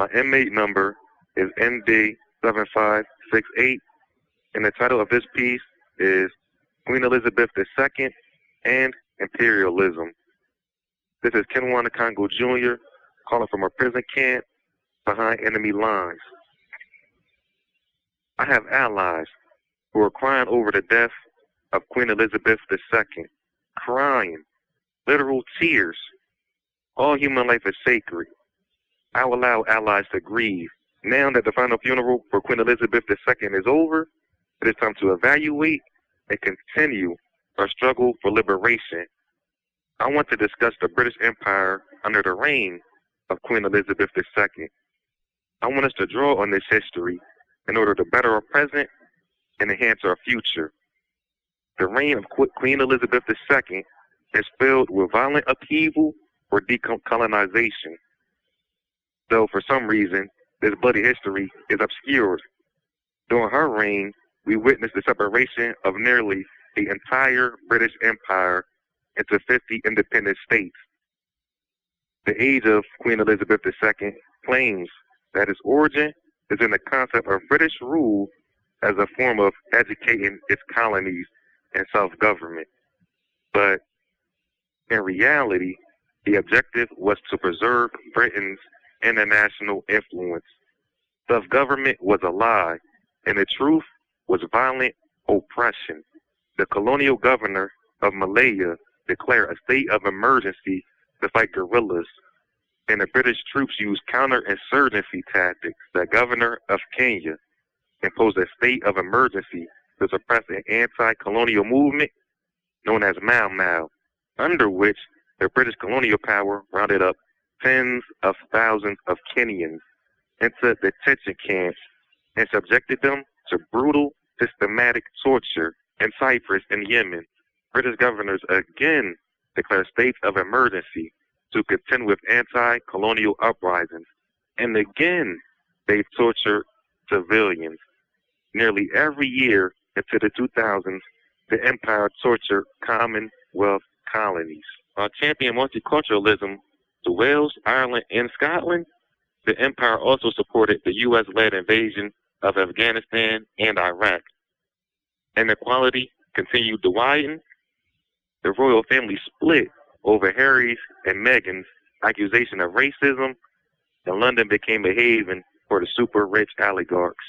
My inmate number is ND7568, and the title of this piece is Queen Elizabeth II and Imperialism. This is Kenjuan Congo Jr. calling from a prison camp behind enemy lines. I have allies who are crying over the death of Queen Elizabeth II, crying, literal tears. All human life is sacred. I will allow allies to grieve. Now that the final funeral for Queen Elizabeth II is over, it is time to evaluate and continue our struggle for liberation. I want to discuss the British Empire under the reign of Queen Elizabeth II. I want us to draw on this history in order to better our present and enhance our future. The reign of Queen Elizabeth II is filled with violent upheaval or decolonization. Though for some reason this bloody history is obscured. During her reign, we witnessed the separation of nearly the entire British Empire into 50 independent states. The age of Queen Elizabeth II claims that its origin is in the concept of British rule as a form of educating its colonies and self-government. But in reality, the objective was to preserve Britain's international influence. Self-government was a lie, and the truth was violent oppression. The colonial governor of Malaya declared a state of emergency to fight guerrillas, and the British troops used counterinsurgency tactics. The governor of Kenya imposed a state of emergency to suppress an anti-colonial movement known as Mau Mau, under which the British colonial power rounded up tens of thousands of Kenyans into detention camps and subjected them to brutal, systematic torture in Cyprus and Yemen. British governors again declared states of emergency to contend with anti-colonial uprisings, and again they tortured civilians. Nearly every year into the 2000s, the empire tortured Commonwealth colonies. Uh, champion multiculturalism to Wales, Ireland, and Scotland, the empire also supported the U.S. led invasion of Afghanistan and Iraq. Inequality continued to widen. The royal family split over Harry's and Meghan's accusation of racism, and London became a haven for the super rich oligarchs.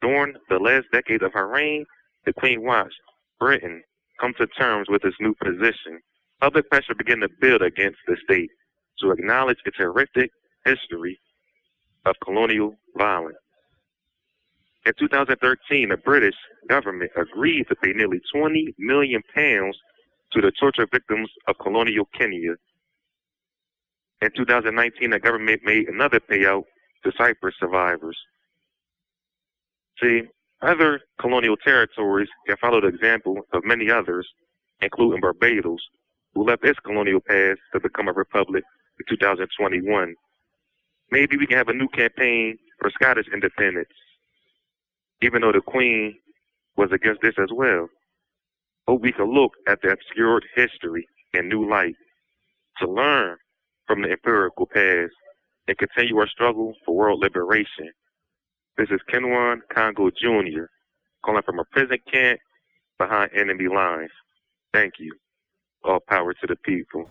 During the last decade of her reign, the Queen watched Britain come to terms with its new position. Public pressure began to build against the state to acknowledge its horrific history of colonial violence. In 2013, the British government agreed to pay nearly 20 million pounds to the torture victims of colonial Kenya. In 2019, the government made another payout to Cyprus survivors. See, other colonial territories have followed the example of many others, including Barbados, who left its colonial past to become a republic 2021. Maybe we can have a new campaign for Scottish independence, even though the Queen was against this as well. Hope we can look at the obscured history in new light to learn from the empirical past and continue our struggle for world liberation. This is Kenjuan Congo Jr. calling from a prison camp behind enemy lines. Thank you. All power to the people.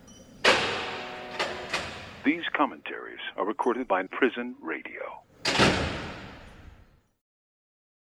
These commentaries are recorded by Prison Radio.